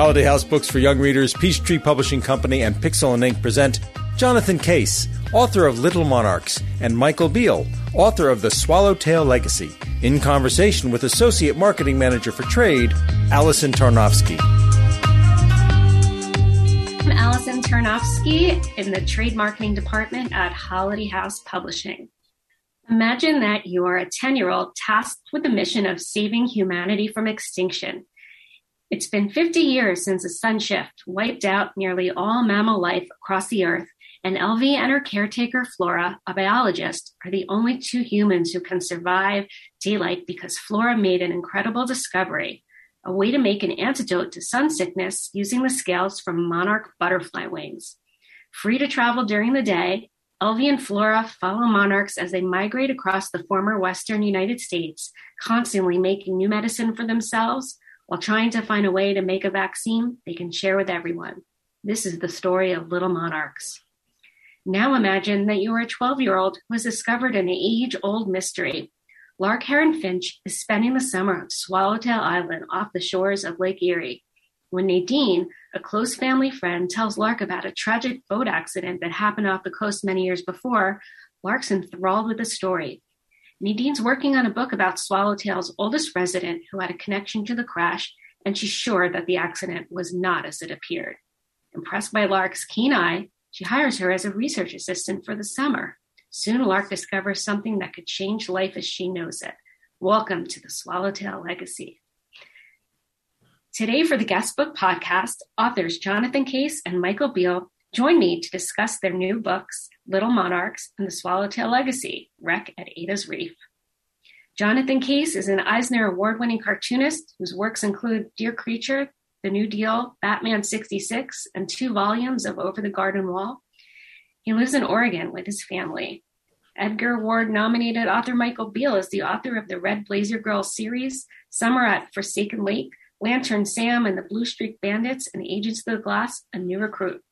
Holiday House Books for Young Readers, Peachtree Publishing Company, and Pixel and Ink present Jonathan Case, author of Little Monarchs, and Michael Beil, author of The Swallowtail Legacy, in conversation with Associate Marketing Manager for Trade, Alison Tarnofsky. I'm Alison Tarnofsky in the Trade Marketing Department at Holiday House Publishing. Imagine that you are a 10 year old tasked with the mission of saving humanity from extinction. It's been 50 years since a sun shift wiped out nearly all mammal life across the earth, and Elvie and her caretaker Flora, a biologist, are the only two humans who can survive daylight because Flora made an incredible discovery a way to make an antidote to sun sickness using the scales from monarch butterfly wings. Free to travel during the day, Elvie and Flora follow monarchs as they migrate across the former western United States, constantly making new medicine for themselves while trying to find a way to make a vaccine they can share with everyone. This is the story of little monarchs. Now imagine that you are a 12 year old who has discovered an age old mystery. Lark Heron Finch is spending the summer on Swallowtail Island off the shores of Lake Erie. When Nadine, a close family friend, tells Lark about a tragic boat accident that happened off the coast many years before, Lark's enthralled with the story. Nadine's working on a book about Swallowtail's oldest resident who had a connection to the crash, and she's sure that the accident was not as it appeared. Impressed by Lark's keen eye, she hires her as a research assistant for the summer. Soon, Lark discovers something that could change life as she knows it. Welcome to the Swallowtail Legacy. Today, for the Guest Book Podcast, authors Jonathan Case and Michael Beil join me to discuss their new books, Little Monarchs, and The Swallowtail Legacy Wreck at Ada's Reef. Jonathan Case is an Eisner Award winning cartoonist whose works include Dear Creature, The New Deal, Batman 66, and two volumes of Over the Garden Wall. He lives in Oregon with his family. Edgar Award nominated author Michael Beil is the author of the Red Blazer Girls series, Summer at Forsaken Lake, Lantern Sam and the Blue Streak Bandits, and Agents of the Glass, a new recruit.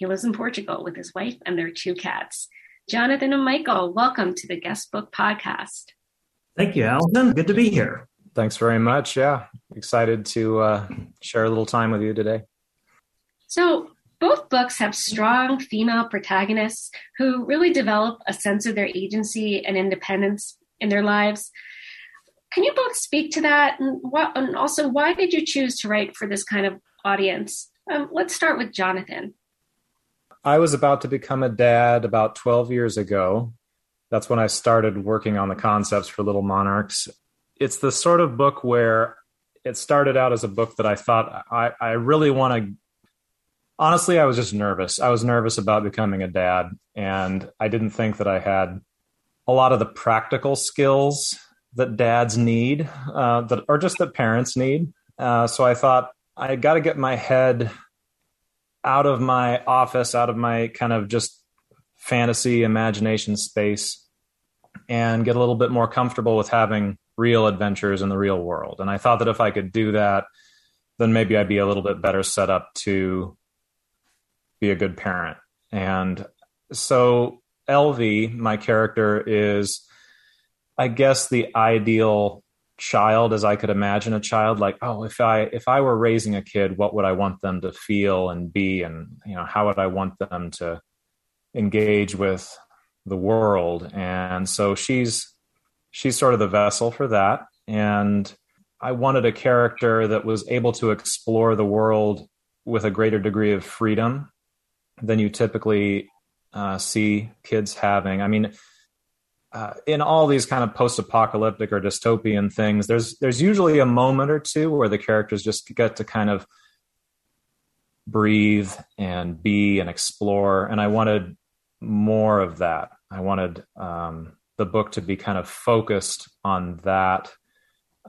He lives in Portugal with his wife and their two cats. Jonathan and Michael, welcome to the Guest Book Podcast. Thank you, Alison. Good to be here. Thanks very much. Yeah, excited to uh, share a little time with you today. So, both books have strong female protagonists who really develop a sense of their agency and independence in their lives. Can you both speak to that? And, what, and also, why did you choose to write for this kind of audience? Um, let's start with Jonathan. I was about to become a dad about 12 years ago. That's when I started working on the concepts for Little Monarchs. It's the sort of book where it started out as a book that I thought I, I really want to. Honestly, I was just nervous. I was nervous about becoming a dad, and I didn't think that I had a lot of the practical skills that dads need, uh, that or just that parents need. Uh, so I thought I got to get my head out of my office, out of my kind of just fantasy imagination space, and get a little bit more comfortable with having real adventures in the real world. And I thought that if I could do that, then maybe I'd be a little bit better set up to be a good parent. And so Elvie, my character, is, I guess, the ideal child as I could imagine a child like oh if I if I were raising a kid what would I want them to feel and be? And you know how would I want them to engage with the world? And so she's she's sort of the vessel for that. And I wanted a character that was able to explore the world with a greater degree of freedom than you typically uh, see kids having. I mean uh, in all these kind of post-apocalyptic or dystopian things, there's there's usually a moment or two where the characters just get to kind of breathe and be and explore. And I wanted more of that. I wanted um, the book to be kind of focused on that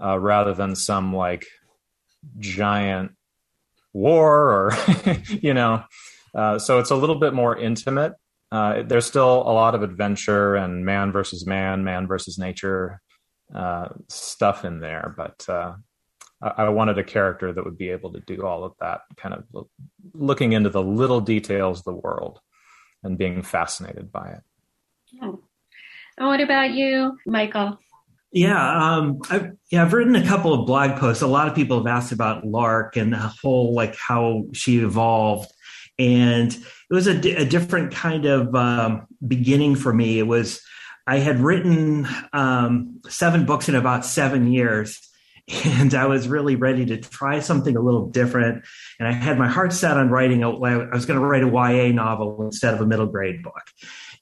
uh, rather than some like giant war or you know. Uh, so it's a little bit more intimate uh, there's still a lot of adventure and man versus man, man versus nature uh, stuff in there, but uh, I, I, wanted a character that would be able to do all of that, kind of look, looking into the little details of the world and being fascinated by it. Oh. And what about you, Michael? Yeah, um, I've yeah I've written a couple of blog posts. A lot of people have asked about Lark and the whole like how she evolved, and it was a, a different kind of um, beginning for me. It was I had written um, seven books in about seven years, and I was really ready to try something a little different. And I had my heart set on writing. A, I was going to write a YA novel instead of a middle grade book,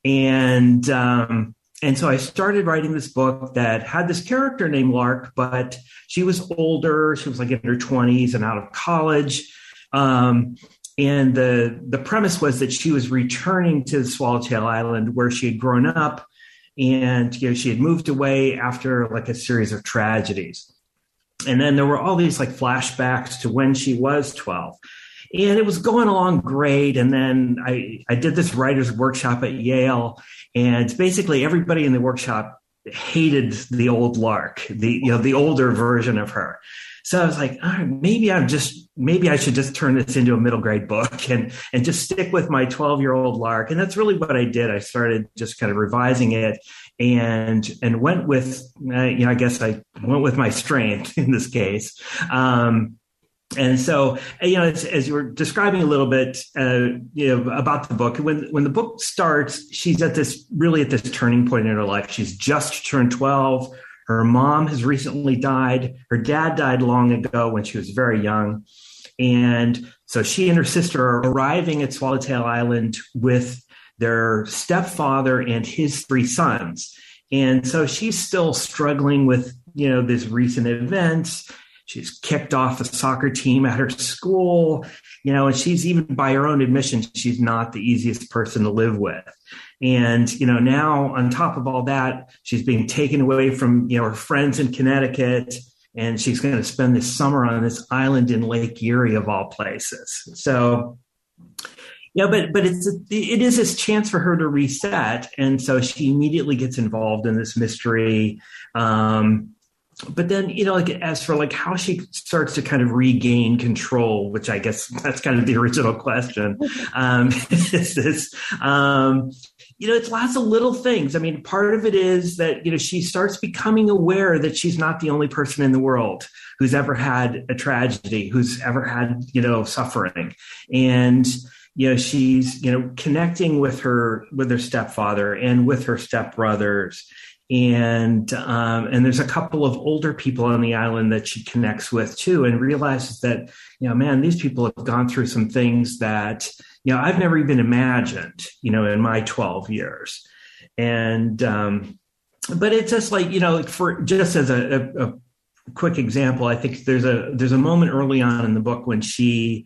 and um, and so I started writing this book that had this character named Lark, but she was older. She was like in her 20s and out of college. Um, and the the premise was that she was returning to Swallowtail Island where she had grown up, and you know she had moved away after like a series of tragedies. And then there were all these like flashbacks to when she was 12 and it was going along great. And then I, I did this writer's workshop at Yale, and basically everybody in the workshop hated the old Lark, the you know the older version of her. So I was like, all right, maybe I'm just maybe I should just turn this into a middle grade book and and just stick with my 12 year old Lark. And that's really what I did. I started just kind of revising it and and went with uh, you know I guess I went with my strength in this case. Um, and so you know as, as, you were describing a little bit uh, you know about the book when when the book starts she's at this really at this turning point in her life she's just turned 12 her mom has recently died. Her dad died long ago when she was very young. And so she and her sister are arriving at swallowtail island with their stepfather and his three sons. And so she's still struggling with you know this recent events. She's kicked off the soccer team at her school you know and she's even by her own admission she's not the easiest person to live with. And you know now on top of all that she's being taken away from you know her friends in connecticut and she's going to spend this summer on this island in lake erie of all places. So yeah but but it's it is this chance for her to reset and so she immediately gets involved in this mystery. Um, but then you know like as for like how she starts to kind of regain control which i guess that's kind of the original question um is this um you know it's lots of little things. I mean part of it is that you know she starts becoming aware that she's not the only person in the world who's ever had a tragedy who's ever had you know suffering. And you know she's you know connecting with her with her stepfather and with her stepbrothers and um, and there's a couple of older people on the island that she connects with too, and realizes that you know, man, these people have gone through some things that you know I've never even imagined, you know, in my 12 years, and um, but it's just like you know, for just as a, a, a quick example, I think there's a there's a moment early on in the book when she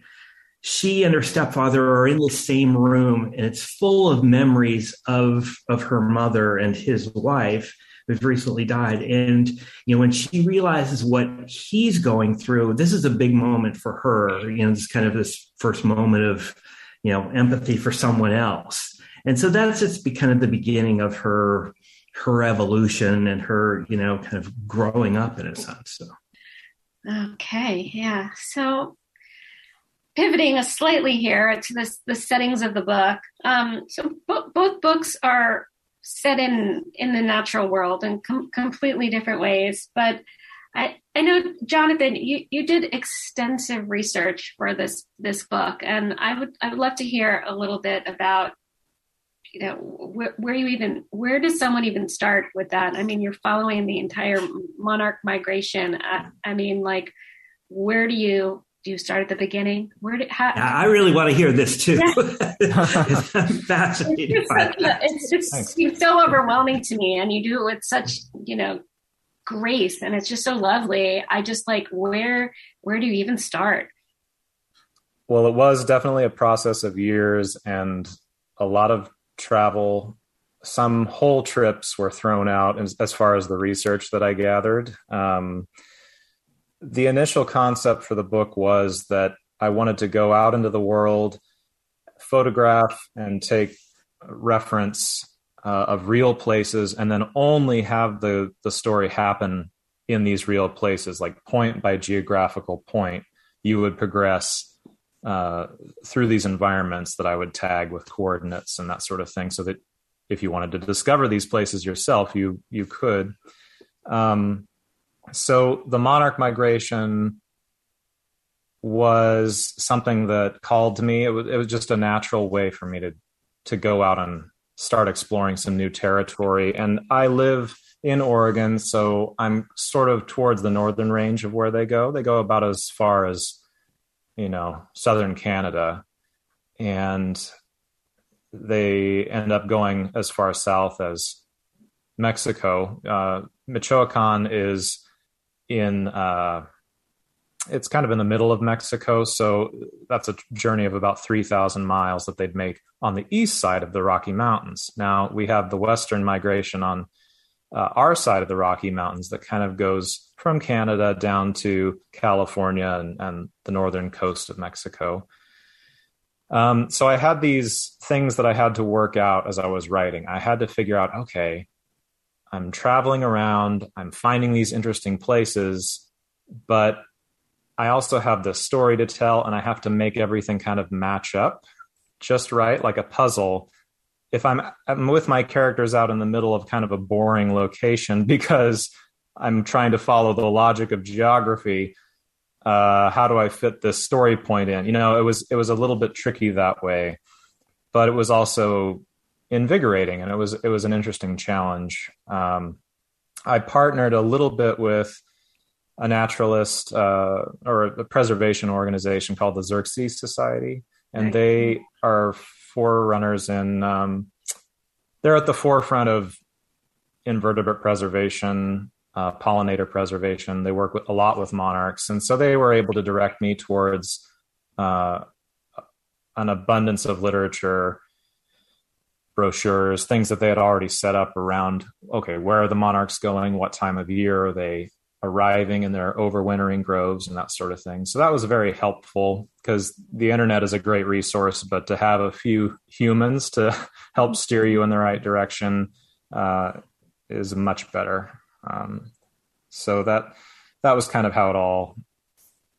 she and her stepfather are in the same room and it's full of memories of of her mother and his wife who's recently died. And you know when she realizes what he's going through this is a big moment for her you know it's kind of this first moment of you know empathy for someone else. And so that's just kind of the beginning of her her evolution and her you know kind of growing up in a sense so. Okay yeah. So pivoting a slightly here to this, the settings of the book. Um, so bo- both books are set in in the natural world in com- completely different ways. But I, I know, Jonathan, you, you did extensive research for this this book, and I would I would love to hear a little bit about you know where, where you even where does someone even start with that? I mean, you're following the entire monarch migration. I, I mean, like where do you do you start at the beginning? Where did how, I really want to hear this too. it's fascinating. It's, it's, it's, it's so overwhelming to me, and you do it with such you know grace, and it's just so lovely. I just like where where do you even start? Well, it was definitely a process of years and a lot of travel. Some whole trips were thrown out as, as far as the research that I gathered. Um, the initial concept for the book was that I wanted to go out into the world, photograph and take reference uh, of real places, and then only have the the story happen in these real places, like point by geographical point. You would progress uh, through these environments that I would tag with coordinates and that sort of thing, so that if you wanted to discover these places yourself, you you could. Um, so the monarch migration was something that called to me. It was, it was just a natural way for me to to go out and start exploring some new territory. And I live in Oregon, so I'm sort of towards the northern range of where they go. They go about as far as, you know, southern Canada. And they end up going as far south as Mexico. Uh, Michoacan is in, uh, it's kind of in the middle of Mexico. So that's a journey of about 3,000 miles that they'd make on the east side of the Rocky Mountains. Now we have the Western migration on uh, our side of the Rocky Mountains that kind of goes from Canada down to California and, and the northern coast of Mexico. Um, so I had these things that I had to work out as I was writing. I had to figure out, okay, I'm traveling around, I'm finding these interesting places, but I also have this story to tell, and I have to make everything kind of match up just right, like a puzzle if I'm, I'm with my characters out in the middle of kind of a boring location because I'm trying to follow the logic of geography, uh, how do I fit this story point in? You know, it was it was a little bit tricky that way, but it was also invigorating and it was it was an interesting challenge. Um, I partnered a little bit with a naturalist uh, or a preservation organization called the Xerces Society, and they are forerunners in um, they're at the forefront of invertebrate preservation, uh, pollinator preservation. They work with, a lot with monarchs, and so they were able to direct me towards uh, an abundance of literature, brochures, things that they had already set up around. Okay, where are the monarchs going? What time of year are they arriving in their overwintering groves and that sort of thing. So that was very helpful because the internet is a great resource, but to have a few humans to help steer you in the right direction uh, is much better. Um, so that that was kind of how it all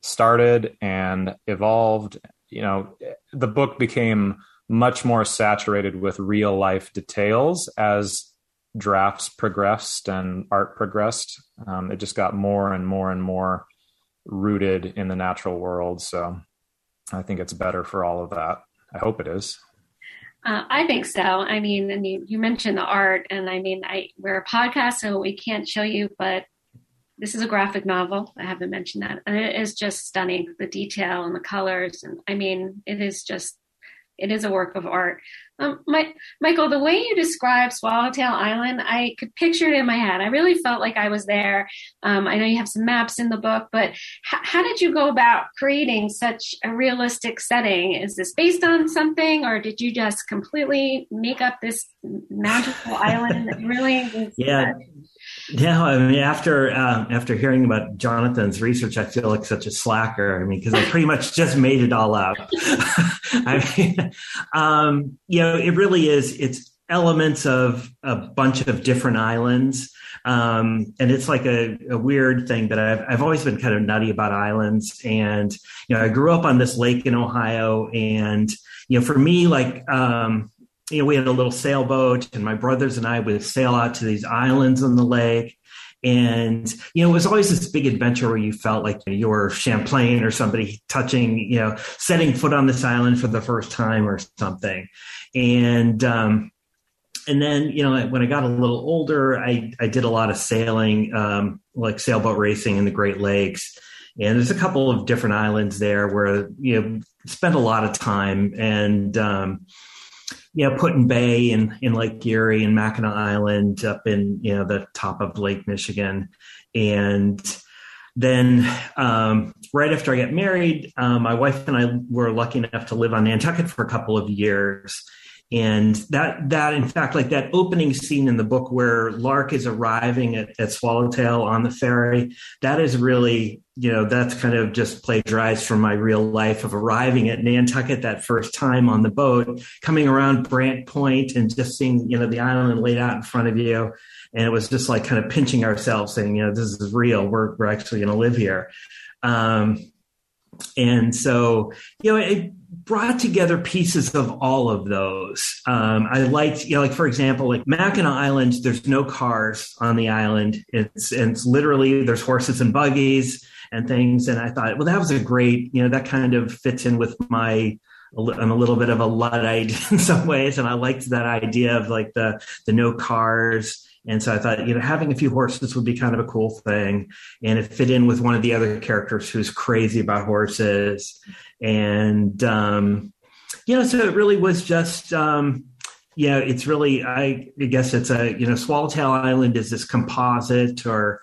started and evolved. You know, the book became much more saturated with real life details as drafts progressed and art progressed. Um, it just got more and more and more rooted in the natural world. So I think it's better for all of that. I hope it is. Uh, I think so. I mean, and you, you mentioned the art, and I mean, I we're a podcast, so we can't show you, but this is a graphic novel. I haven't mentioned that, and it is just stunning. The detail and the colors, and I mean, it is just it is a work of art. Um, my, Michael, the way you describe Swallowtail Island, I could picture it in my head. I really felt like I was there. Um, I know you have some maps in the book, but h- how did you go about creating such a realistic setting? Is this based on something, or did you just completely make up this magical island that really? yeah, no, I mean after um, after hearing about Jonathan's research, I feel like such a slacker. I mean, because I pretty much just made it all up. I mean, um, you know, it really is. It's elements of a bunch of different islands, um, and it's like a, a, weird thing. But I've I've always been kind of nutty about islands, and you know, I grew up on this lake in Ohio, and you know, for me, like um, you know, we had a little sailboat, and my brothers and I would sail out to these islands on the lake. And, you know, it was always this big adventure where you felt like you were Champlain or somebody touching, you know, setting foot on this island for the first time or something. And, um, and then, you know, when I got a little older, I, I did a lot of sailing, um, like sailboat racing in the Great Lakes. And there's a couple of different islands there where, you know, spent a lot of time and, um, you know, Put-in-Bay in, in Lake Erie and Mackinac Island up in, you know, the top of Lake Michigan. And then um, right after I got married, um, my wife and I were lucky enough to live on Nantucket for a couple of years and that that in fact like that opening scene in the book where lark is arriving at, at swallowtail on the ferry that is really you know that's kind of just plagiarized from my real life of arriving at nantucket that first time on the boat coming around brant point and just seeing you know the island laid out in front of you. And it was just like kind of pinching ourselves saying you know this is real. We're, we're actually going to live here. Um, and so you know it brought together pieces of all of those. Um, i liked you know like for example like mackinac island there's no cars on the island. It's it's literally there's horses and buggies and things. And i thought well that was a great you know that kind of fits in with my I'm a little bit of a luddite in some ways, and I liked that idea of like the the no cars and so I thought, you know, having a few horses would be kind of a cool thing. And it fit in with one of the other characters who's crazy about horses. And, um, you know, so it really was just, um, yeah, it's really, I, I guess it's a, you know, Swallowtail Island is this composite or,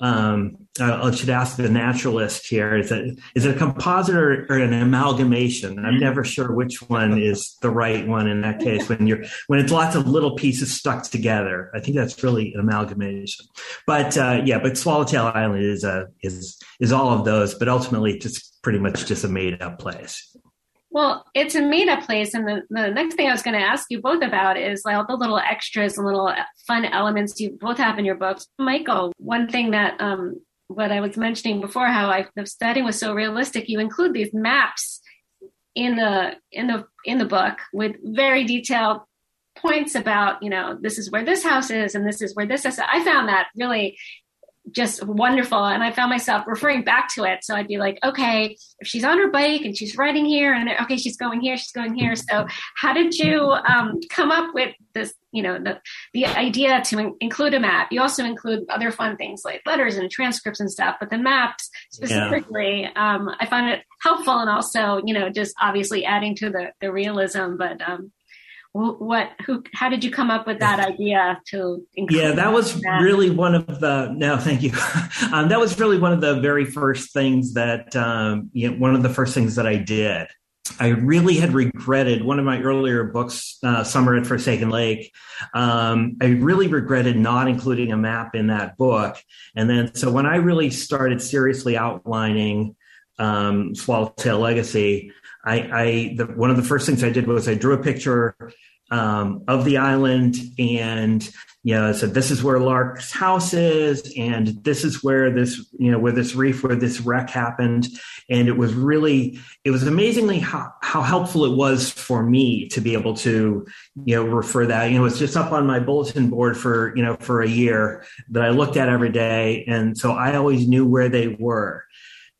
um, I should ask the naturalist here: is it is it a composite or, an amalgamation? I'm never sure which one is the right one in that case. When you're when it's lots of little pieces stuck together, I think that's really an amalgamation. But uh, yeah, but Swallowtail Island is a is is all of those, but ultimately it's pretty much just a made up place. Well, it's a made up place. And the, the next thing I was going to ask you both about is like all the little extras and little fun elements you both have in your books. Michael, one thing that, um, what I was mentioning before, how I, the setting was so realistic, you include these maps in the, in the, in the book with very detailed points about, you know, this is where this house is and this is where this is. I found that really just wonderful. And I found myself referring back to it. So I'd be like, okay, if she's on her bike and she's riding here, and okay, she's going here, she's going here. So how did you um, come up with this? You know, the the idea to in- include a map. You also include other fun things like letters and transcripts and stuff. But the maps specifically, yeah. um, I found it helpful and also, you know, just obviously adding to the the realism. But um, what who how did you come up with that idea to yeah that was that? really one of the no thank you. Um, that was really one of the very first things that um, you know, one of the first things that i did. I really had regretted one of my earlier books uh, summer at forsaken lake. Um, i really regretted not including a map in that book. And then so when i really started seriously outlining um, swallowtail legacy I, I the, one of the first things I did was I drew a picture um, of the island and you know said this is where lark's house is and this is where this you know where this reef where this wreck happened. And it was really it was amazingly how, how helpful it was for me to be able to you know refer that. You know it's just up on my bulletin board for you know for a year that i looked at every day. And so i always knew where they were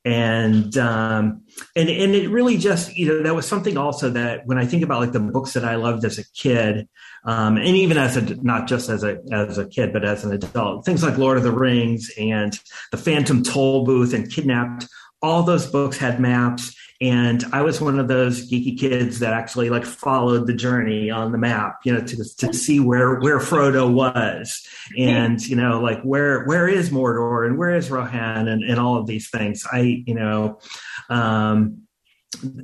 and um, and and it really just you know that was something also that when I think about like the books that I loved as a kid, um, and even as a not just as a as a kid but as an adult, things like Lord of the Rings and the Phantom Tollbooth and Kidnapped, all those books had maps and I was one of those geeky kids that actually like followed the journey on the map, you know, to, to see where, where Frodo was and, you know, like where, where is Mordor and where is Rohan and, and all of these things. I, you know, um,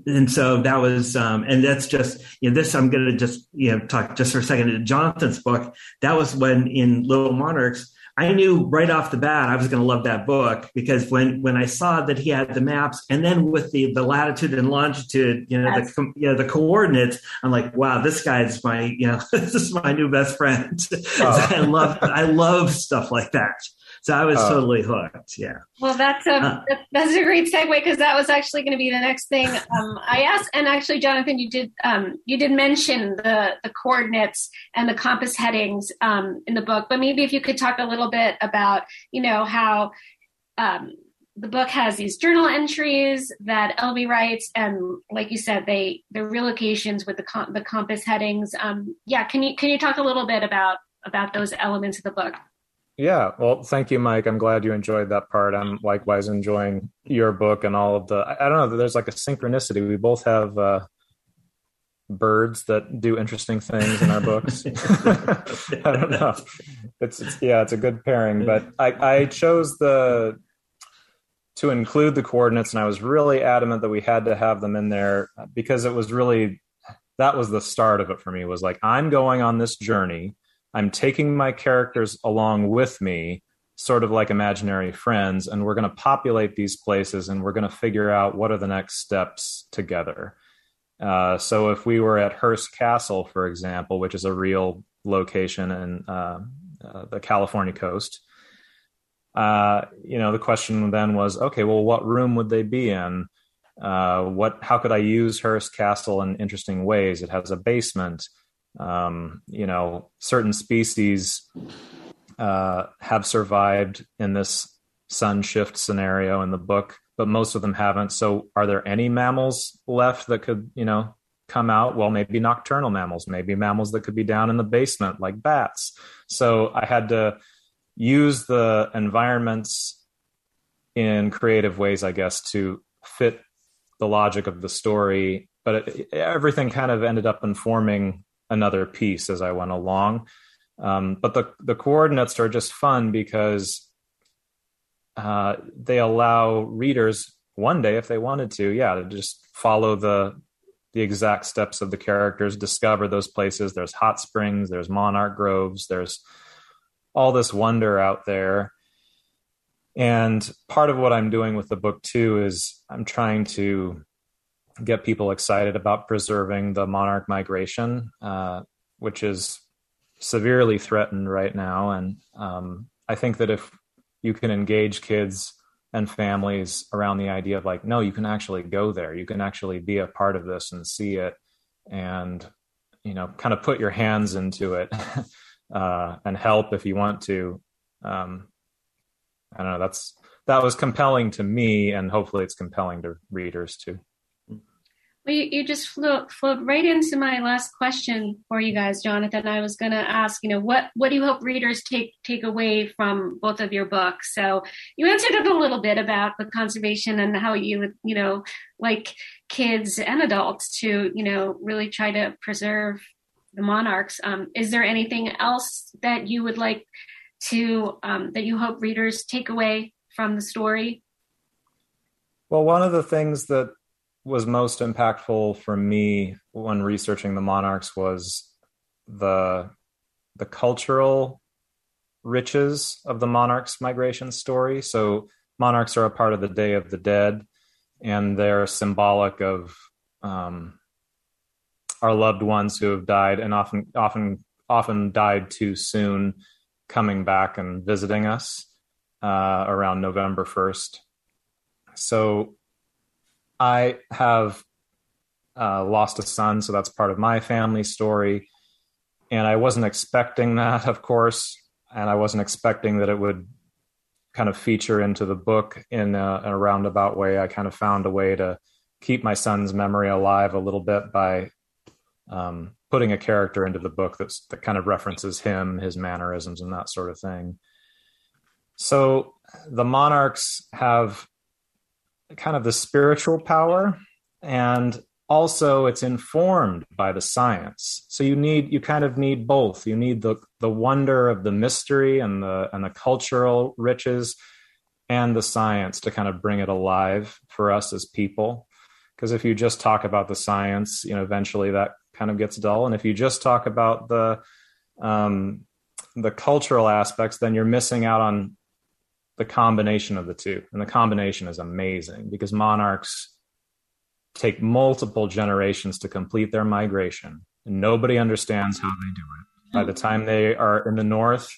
and so that was um, and that's just you know this i'm going to just you know talk just for a second jonathan's book that was when in little monarchs I knew right off the bat I was going to love that book because when when I saw that he had the maps and then with the the latitude and longitude, you know, yes. the you know the coordinates, I'm like, wow, this guy's my you know this is my new best friend. Oh. I love I love stuff like that. So I was uh, totally hooked. Yeah. Well, that's a uh, that's a great segue because that was actually going to be the next thing um, I asked. And actually, Jonathan, you did um, you did mention the the coordinates and the compass headings um, in the book, but maybe if you could talk a little bit about you know how. Um, the book has these journal entries that Elvie writes, and like you said, they they're relocations with the com- the compass headings. Um, yeah, can you can you talk a little bit about about those elements of the book? Yeah, well, thank you, Mike. I'm glad you enjoyed that part. I'm likewise enjoying your book and all of the. I, don't know. There's like a synchronicity. We both have uh, birds that do interesting things in our books. I don't know. It's, it's, yeah, it's a good pairing. But I, I chose the to include the coordinates, and I was really adamant that we had to have them in there because it was really that was the start of it for me. Was like I'm going on this journey I'm taking my characters along with me, sort of like imaginary friends, and we're going to populate these places and we're going to figure out what are the next steps together. Uh, so if we were at Hearst Castle, for example, which is a real location in uh, uh, the California coast, uh, you know, the question then was, okay, well, what room would they be in? Uh, what? How could I use Hearst Castle in interesting ways? It has a basement. Um, you know, certain species uh, have survived in this sun shift scenario in the book, but most of them haven't. So, are there any mammals left that could, you know, come out? Well, maybe nocturnal mammals, maybe mammals that could be down in the basement, like bats. So, I had to use the environments in creative ways, I guess, to fit the logic of the story. But it, everything kind of ended up informing another piece as I went along. Um, but the the coordinates are just fun because uh, they allow readers one day, if they wanted to, yeah, to just follow the the exact steps of the characters, discover those places. There's hot springs, there's monarch groves, there's all this wonder out there. And part of what I'm doing with the book too is I'm trying to get people excited about preserving the monarch migration, uh, which is severely threatened right now. And um, I think that if you can engage kids and families around the idea of like, no, you can actually go there, you can actually be a part of this and see it, and you know, kind of put your hands into it uh, and help if you want to. Um, I don't know. That's that was compelling to me, and hopefully, it's compelling to readers too. Well, you, you just flew, flowed right into my last question for you guys, Jonathan. I was going to ask, you know, what what do you hope readers take take away from both of your books? So you answered it a little bit about the conservation and how you you know, like kids and adults to, you know, really try to preserve the monarchs. Um, is there anything else that you would like to um, that you hope readers take away from the story? Well, one of the things that was most impactful for me when researching the monarchs was the the cultural riches of the monarchs migration story. So monarchs are a part of the day of the dead and they're symbolic of um, our loved ones who have died and often often often died too soon coming back and visiting us uh, around november 1st so I have uh, lost a son, so that's part of my family story. And I wasn't expecting that, of course, and I wasn't expecting that it would kind of feature into the book in a, in a roundabout way. I kind of found a way to keep my son's memory alive a little bit by um, putting a character into the book that's, that kind of references him, his mannerisms, and that sort of thing. So the monarchs have kind of the spiritual power and also it's informed by the science. So you need you kind of need both. You need the the wonder of the mystery and the and the cultural riches and the science to kind of bring it alive for us as people. Because if you just talk about the science you know eventually that kind of gets dull. And if you just talk about the um the cultural aspects then you're missing out on the combination of the two. And the combination is amazing because monarchs take multiple generations to complete their migration. And nobody understands how they do it. By the time they are in the north,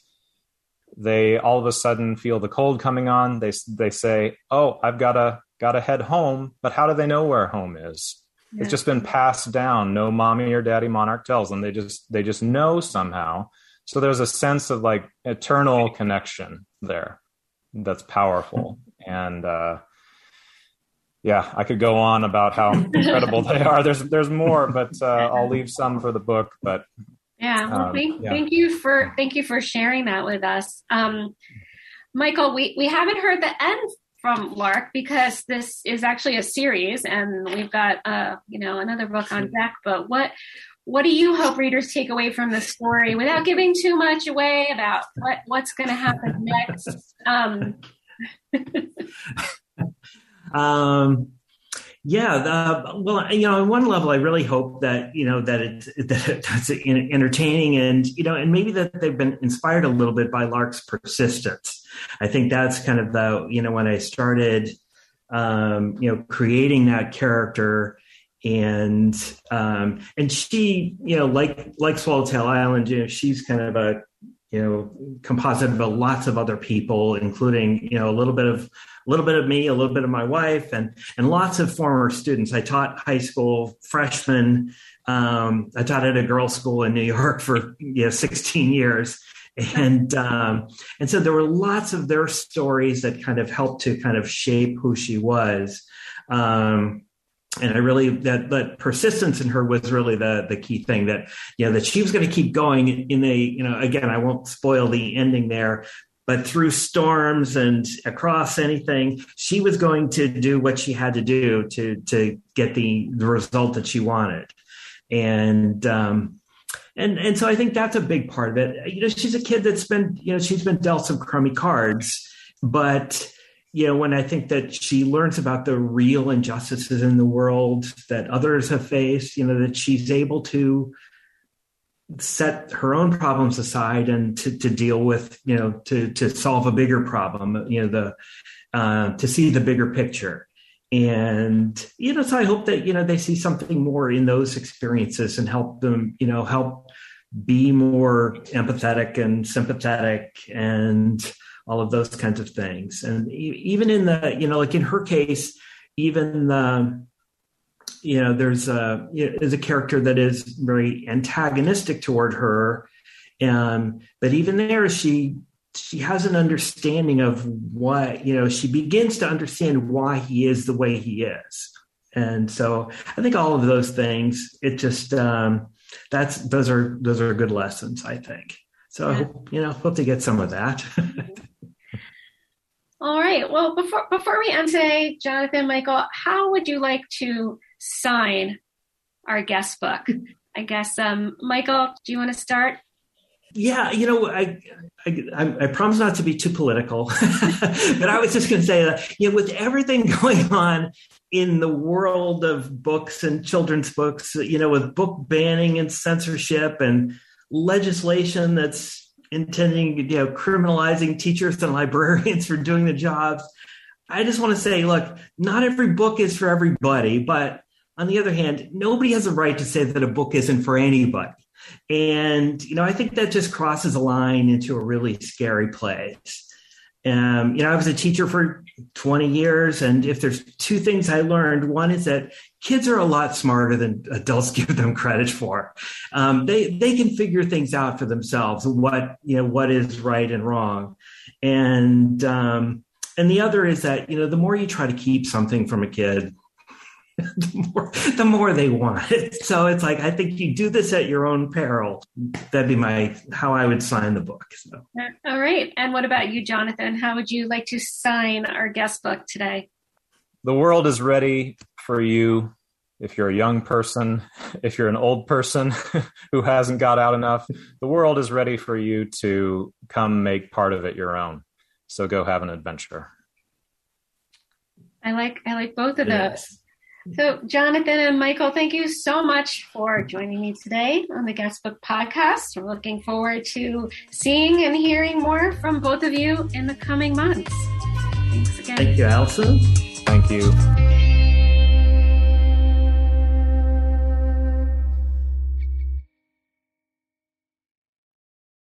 they all of a sudden feel the cold coming on. They they say, "Oh, I've got to got to head home." But how do they know where home is? Yeah. It's just been passed down. No mommy or daddy monarch tells them. They just they just know somehow. So there's a sense of like eternal connection there that's powerful. And uh, yeah i could go on about how incredible they are. There's there's more but uh, i'll leave some for the book but yeah well, um, thank, yeah. thank you for thank you for sharing that with us. Um, michael we we haven't heard the end from lark because this is actually a series and we've got uh you know another book on deck but what what do you hope readers take away from the story without giving too much away about what what's going to happen next? Um, um yeah the, well you know on one level i really hope that you know that it that it's entertaining and you know and maybe that they've been inspired a little bit by lark's persistence. I think that's kind of the you know when i started um you know creating that character and um, and she you know like like Swallowtail Island you know she's kind of a you know composite of lots of other people including you know a little bit of a little bit of me a little bit of my wife and and lots of former students. I taught high school freshmen. Um, i taught at a girls school in new york for you know 16 years. And um, and so there were lots of their stories that kind of helped to kind of shape who she was. Um, and I really that that persistence in her was really the the key thing that you know that she was going to keep going in a you know again I won't spoil the ending there but through storms and across anything she was going to do what she had to do to to get the the result that she wanted. And um and and so I think that's a big part of it. You know she's a kid that's been you know she's been dealt some crummy cards but you know, when I think that she learns about the real injustices in the world that others have faced, you know, that she's able to set her own problems aside and to, to deal with, you know, to to solve a bigger problem, you know, the uh, to see the bigger picture. And you know, so I hope that you know they see something more in those experiences and help them, you know, help be more empathetic and sympathetic and all of those kinds of things. And even in the, you know, like in her case, even the, you know, there's a is a character that is very antagonistic toward her, um, but even there, she she has an understanding of what you know. She begins to understand why he is the way he is, and so I think all of those things. It just um, that's those are those are good lessons. I think. So yeah. You know hope to get some of that. All right. Well, before before we end today, Jonathan, Michael, how would you like to sign our guest book? I guess, um, Michael, do you want to start? Yeah, you know, I I, I promise not to be too political, but I was just going to say that you know, with everything going on in the world of books and children's books, you know, with book banning and censorship and legislation that's intending, you know, criminalizing teachers and librarians for doing the jobs. I just want to say, look, not every book is for everybody, but on the other hand, nobody has a right to say that a book isn't for anybody. And, you know, I think that just crosses a line into a really scary place. Um, you know, I was a teacher for 20 years, and if there's two things I learned, one is that kids are a lot smarter than adults give them credit for. Um, they they can figure things out for themselves, what you know, what is right and wrong, and um, and the other is that you know, the more you try to keep something from a kid, the more, the more they want it. So it's like I think you do this at your own peril. That'd be my how I would sign the book. So. Uh, all right. And what about you, Jonathan? How would you like to sign our guest book today? The world is ready for you. If you're a young person, if you're an old person who hasn't got out enough, the world is ready for you to come make part of it your own. So go have an adventure. I like I like both of yes. Those. So, Jonathan and Michael, thank you so much for joining me today on the Guestbook podcast. We're looking forward to seeing and hearing more from both of you in the coming months. Thanks again. Thank you, Alison. Thank you.